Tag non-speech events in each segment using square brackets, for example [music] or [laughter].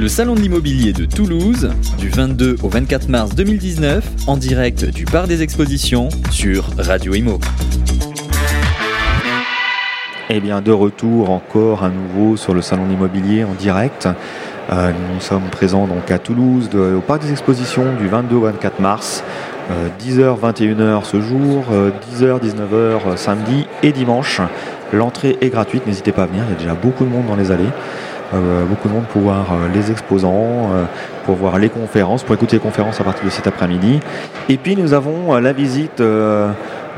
Le Salon de l'immobilier de Toulouse, du 22 au 24 mars 2019, en direct du Parc des Expositions sur Radio Imo. Eh bien, de retour encore à nouveau sur le Salon de l'immobilier en direct. Euh, nous sommes présents donc à Toulouse, au Parc des Expositions du 22 au 24 mars. 10h, euh, 21h ce jour, 10h, euh, 19h samedi et dimanche. L'entrée est gratuite, n'hésitez pas à venir, il y a déjà beaucoup de monde dans les allées. Euh, beaucoup de monde pour voir euh, les exposants, euh, pour voir les conférences, pour écouter les conférences à partir de cet après-midi. Et puis nous avons la visite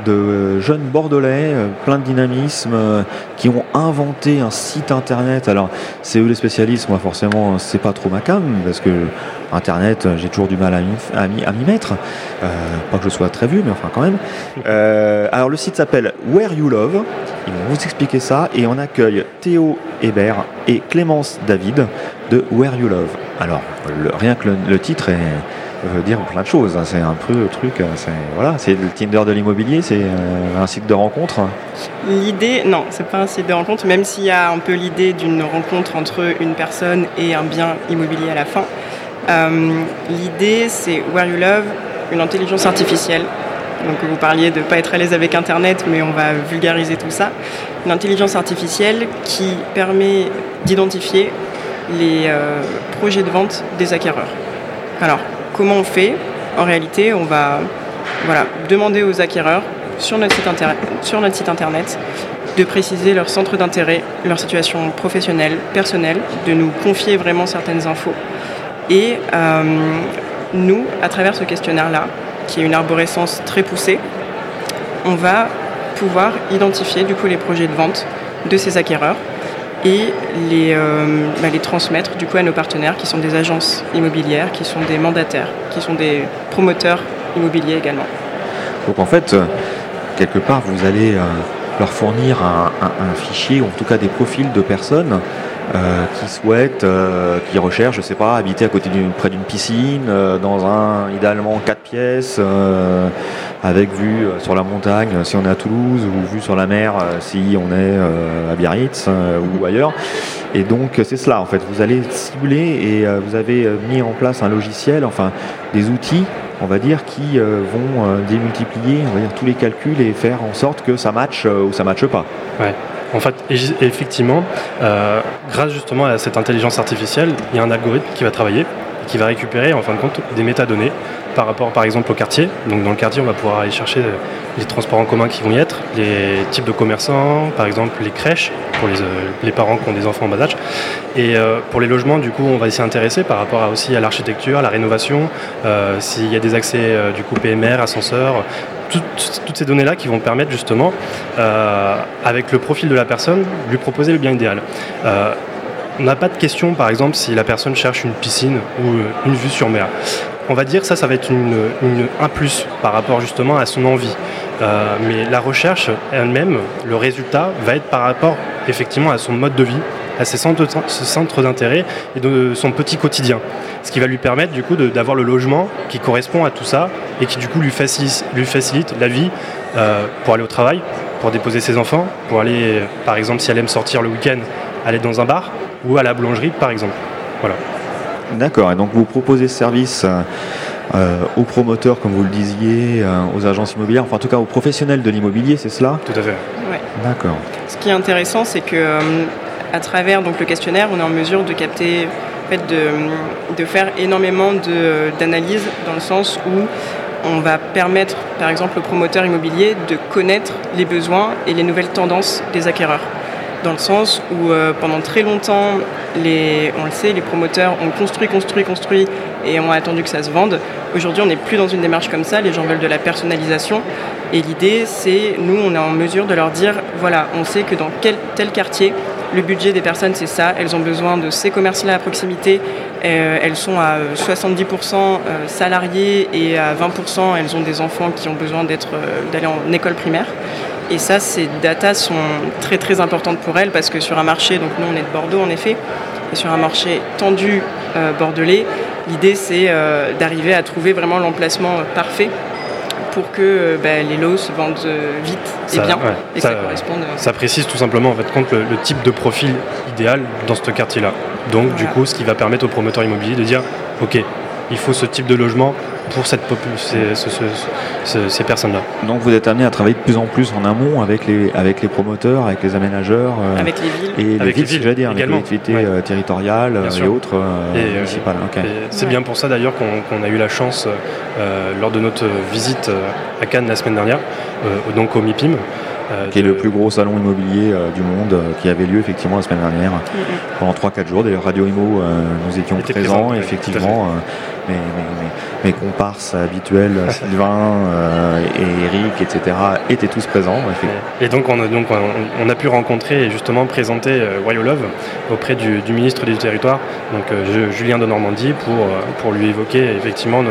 de jeunes bordelais, plein de dynamisme, qui ont inventé un site internet. Alors, c'est eux les spécialistes, moi forcément, c'est pas trop ma cam, parce que internet, j'ai toujours du mal à m'y mettre. pas que je sois très vu, mais enfin quand même. alors, le site s'appelle Where You Love. Ils vont vous expliquer ça. Et on accueille Théo Hébert et Clémence David de Where You Love. Alors, rien que le, titre veut dire plein de choses. Hein. C'est un peu le truc, euh, c'est voilà, c'est le Tinder de l'immobilier, c'est euh, un site de rencontre. L'idée, non, c'est pas un site de rencontre, même s'il y a un peu l'idée d'une rencontre entre une personne et un bien immobilier à la fin. Euh, l'idée, c'est Where You Love, une intelligence artificielle donc vous parliez de ne pas être à l'aise avec Internet, mais on va vulgariser tout ça. L'intelligence artificielle qui permet d'identifier les projets de vente des acquéreurs. Alors, comment on fait En réalité, on va demander aux acquéreurs sur notre, site sur notre site internet de préciser leur centre d'intérêt, leur situation professionnelle, personnelle, de nous confier vraiment certaines infos. Et euh, nous, à travers ce questionnaire-là, qui est une arborescence très poussée, on va pouvoir identifier du coup les projets de vente de ces acquéreurs et les, euh, bah, les transmettre du coup à nos partenaires qui sont des agences immobilières, qui sont des mandataires, qui sont des promoteurs immobiliers également. Donc en fait, euh, quelque part, vous allez euh, leur fournir un, fichier, ou en tout cas des profils de personnes qui souhaitent, qui recherchent, je sais pas, habiter à côté près d'une piscine, dans un idéalement quatre pièces, avec vue sur la montagne si on est à Toulouse, ou vue sur la mer si on est à Biarritz ou ailleurs. Et donc c'est cela en fait, vous allez cibler et vous avez mis en place un logiciel, enfin des outils on va dire, qui vont démultiplier on va dire, tous les calculs et faire en sorte que ça matche ou ça matche pas. En fait, effectivement, euh, grâce justement à cette intelligence artificielle, il y a un algorithme qui va travailler qui va récupérer en fin de compte des métadonnées par rapport par exemple au quartier. Donc dans le quartier, on va pouvoir aller chercher les transports en commun qui vont y être, les types de commerçants, par exemple les crèches pour les, euh, parents qui ont des enfants en bas âge. Et euh, pour les logements, du coup, on va s'y intéresser par rapport aussi à l'architecture, à la rénovation, s'il y a des accès du coup PMR, ascenseurs, toutes ces données-là qui vont permettre justement, euh, avec le profil de la personne, lui proposer le bien idéal. Euh, on n'a pas de question, par exemple, si la personne cherche une piscine ou une vue sur mer. On va dire ça, ça va être un plus par rapport justement à son envie. Euh, mais la recherche elle-même, le résultat va être par rapport effectivement à son mode de vie, à ses centres, centre d'intérêt et de son petit quotidien. Ce qui va lui permettre du coup d'avoir le logement qui correspond à tout ça et qui du coup lui facilite, lui facilite la vie euh, pour aller au travail, pour déposer ses enfants, pour aller, par exemple, si elle aime sortir le week-end, aller dans un bar ou à la boulangerie, par exemple. Voilà. D'accord. Et donc vous proposez ce service euh, aux promoteurs, comme vous le disiez, euh, aux agences immobilières, enfin en tout cas aux professionnels de l'immobilier, c'est cela? Tout à fait. Ouais. D'accord. Ce qui est intéressant, c'est que à travers donc, le questionnaire, on est en mesure de capter, de, de faire énormément d'analyses dans le sens où on va permettre, par exemple, au promoteur immobilier de connaître les besoins et les nouvelles tendances des acquéreurs. Dans le sens où euh, pendant très longtemps, on le sait, les promoteurs ont construit, construit, construit et ont attendu que ça se vende. Aujourd'hui, on n'est plus dans une démarche comme ça. Les gens veulent de la personnalisation. Et l'idée, c'est, nous, on est en mesure de leur dire, voilà, on sait que dans tel quartier, le budget des personnes, c'est ça. Elles ont besoin de ces commerces-là à proximité. Euh, elles sont à 70% euh, salariées et à 20%, elles ont des enfants qui ont besoin d'aller en école primaire. Et ça, ces datas sont très très importantes pour elles parce que sur un marché, donc nous on est de Bordeaux en effet, et sur un marché tendu bordelais, l'idée c'est d'arriver à trouver vraiment l'emplacement parfait pour que euh, bah, les lots se vendent euh, vite et bien et ça, corresponde. Euh, ça précise tout simplement en fait compte le, type de profil idéal dans ce quartier-là. Donc du coup, ce qui va permettre aux promoteurs immobiliers de dire, ok, il faut ce type de logement pour cette ces, personnes-là. Donc vous êtes amené à travailler de plus en plus en amont avec les, avec les promoteurs, avec les aménageurs. Euh, avec les villes. Et avec les villes, dire, les collectivités euh, territoriales et autres euh, municipales. C'est bien pour ça d'ailleurs qu'on a eu la chance, lors de notre visite à Cannes la semaine dernière, donc au MIPIM, euh, qui est le plus gros salon immobilier euh, du monde, euh, qui avait lieu effectivement la semaine dernière, pendant 3-4 jours. D'ailleurs, Radio Imo, nous étions présents, effectivement mes, mes, comparses habituels, [laughs] Sylvain et Eric, etc., étaient tous présents. Et donc on a, donc on, a pu rencontrer et justement présenter euh, Love auprès du, ministre du territoire, donc Julien de Normandie, pour, pour lui évoquer effectivement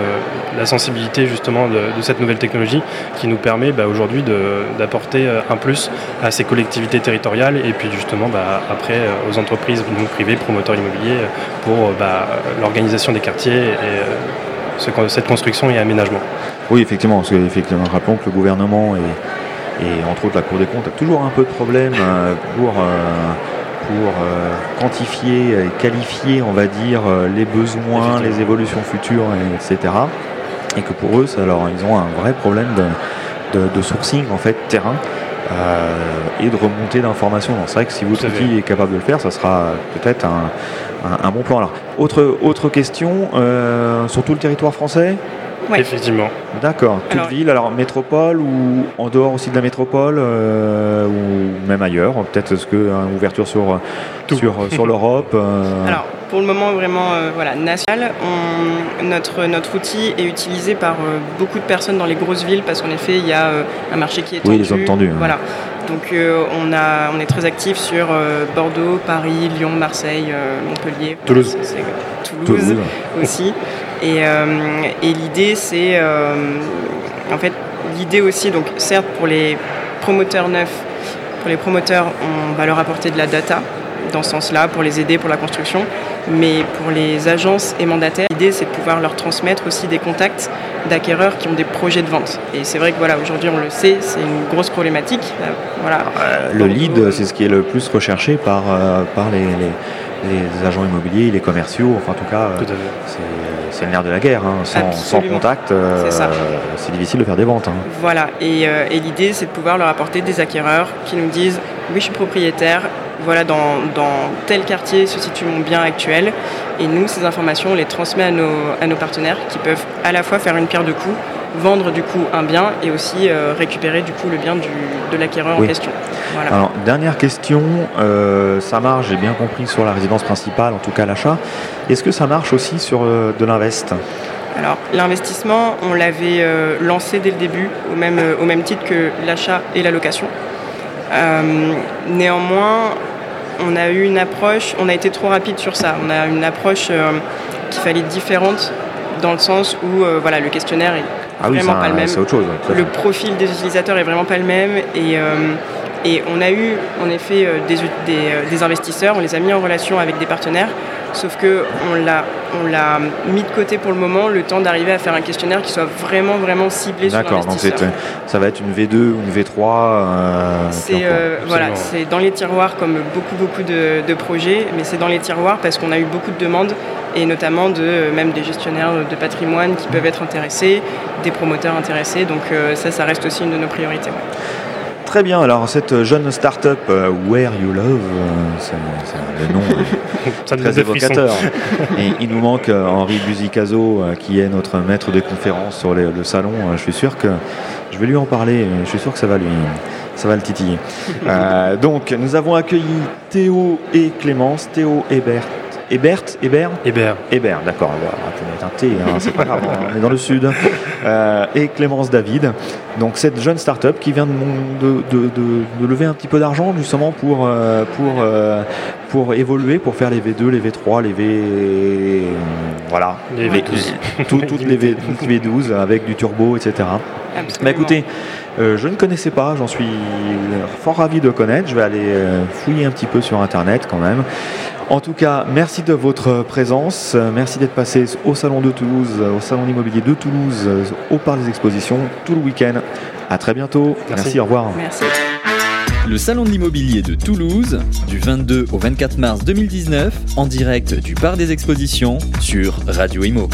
la sensibilité justement de, cette nouvelle technologie qui nous permet bah, aujourd'hui d'apporter un plus à ces collectivités territoriales et puis justement bah, après aux entreprises privées, promoteurs immobiliers pour bah, l'organisation des quartiers et euh, cette construction et aménagement. Oui, effectivement, parce que, effectivement, rappelons que le gouvernement et, entre autres la Cour des comptes a toujours un peu de problème euh, pour, euh, pour quantifier et qualifier, on va dire, les besoins, les évolutions futures, etc. Et que pour eux, alors, ils ont un vrai problème de, sourcing, en fait, terrain. Et de remontée d'informations. C'est vrai que si votre outil est capable de le faire, ça sera peut-être un, un, bon plan. Alors, autre, autre question, euh, sur tout le territoire français? Effectivement. D'accord. Toute ville, alors métropole ou en dehors aussi de la métropole euh, ou même ailleurs Peut-être ce que une hein, ouverture sur, sur, sur [laughs] l'Europe euh Alors, pour le moment, vraiment voilà, national. notre, notre outil est utilisé par beaucoup de personnes dans les grosses villes parce qu'en effet, il y a un marché qui est tendu. Oui, les ont Voilà. Donc euh, on, a, on est très actif sur euh, Bordeaux, Paris, Lyon, Marseille, euh, Montpellier. Toulouse. Toulouse, aussi. Et, l'idée c'est en fait l'idée aussi donc certes pour les promoteurs neufs, pour les promoteurs on va leur apporter de la data dans ce sens-là pour les aider pour la construction. Mais pour les agences et mandataires, l'idée c'est de pouvoir leur transmettre aussi des contacts d'acquéreurs qui ont des projets de vente. Et c'est vrai que voilà, aujourd'hui on le sait, c'est une grosse problématique. Euh, voilà. Euh, le lead, c'est ce qui est le plus recherché par, euh, par les, les, agents immobiliers, les commerciaux, enfin en tout cas, c'est le nerf de la guerre. Hein. Sans, contact, c'est difficile de faire des ventes. Hein. Voilà, et, et l'idée c'est de pouvoir leur apporter des acquéreurs qui nous disent oui je suis propriétaire, voilà, dans, tel quartier se situe mon bien actuel. Et nous, ces informations, on les transmet à nos, à nos partenaires qui peuvent à la fois faire une pierre de coups, vendre du coup un bien et aussi euh, récupérer du coup le bien de l'acquéreur en question. Alors, dernière question, euh, ça marche, j'ai bien compris, sur la résidence principale, en tout cas l'achat. Est-ce que ça marche aussi sur euh, de l'invest? Alors l'investissement, on l'avait lancé dès le début, au même, au même titre que l'achat et la location. néanmoins, on a eu une approche, on a été trop rapide sur ça. On a une approche euh, qu'il fallait différente dans le sens où euh, voilà, le questionnaire est ah vraiment pas le même. Autre chose, le profil des utilisateurs est vraiment pas le même et, euh, et on a eu en effet des, des, investisseurs, on les a mis en relation avec des partenaires Sauf qu'on l'a, on l'a mis de côté pour le moment, le temps d'arriver à faire un questionnaire qui soit vraiment, vraiment ciblé sur l'investisseur. D'accord, donc ça va être une V2 ou une V3 euh, C'est, euh, voilà, c'est dans les tiroirs comme beaucoup, beaucoup de, projets, mais c'est dans les tiroirs parce qu'on a eu beaucoup de demandes et notamment de même des gestionnaires de patrimoine qui peuvent être intéressés, des promoteurs intéressés. Donc euh, ça, ça reste aussi une de nos priorités. Très bien, alors cette jeune start-up euh, Where You Love, euh, c'est le nom [laughs] euh, très évocateur. [laughs] Et il nous manque Henri Buzicazo qui est notre maître de conférence sur le salon. Je suis sûr que je vais lui en parler, je suis sûr que ça va lui, ça va le titiller. donc nous avons accueilli Théo et Clémence, Théo Hébert Hébert Hébert Hébert. Hébert, d'accord, on va mettre un T, hein, c'est pas grave, on est dans le sud. Euh, et Clémence David, donc cette jeune start-up qui vient de, de, lever un petit peu d'argent justement pour, euh, pour, euh, pour évoluer, pour faire les V2, les V3, les V. Voilà. Les V12. toutes les, v, 12 avec du turbo, etc. Mais écoutez, je ne connaissais pas, j'en suis fort ravi de connaître. Je vais aller fouiller un petit peu sur internet quand même. En tout cas, merci de votre présence. Merci d'être passé au Salon de Toulouse, au Salon immobilier de Toulouse, au Parc des Expositions, tout le week-end. À très bientôt. Merci, merci au revoir. Merci. Le Salon de l'immobilier de Toulouse, du 22 au 24 mars 2019, en direct du Parc des Expositions sur Radio Imo.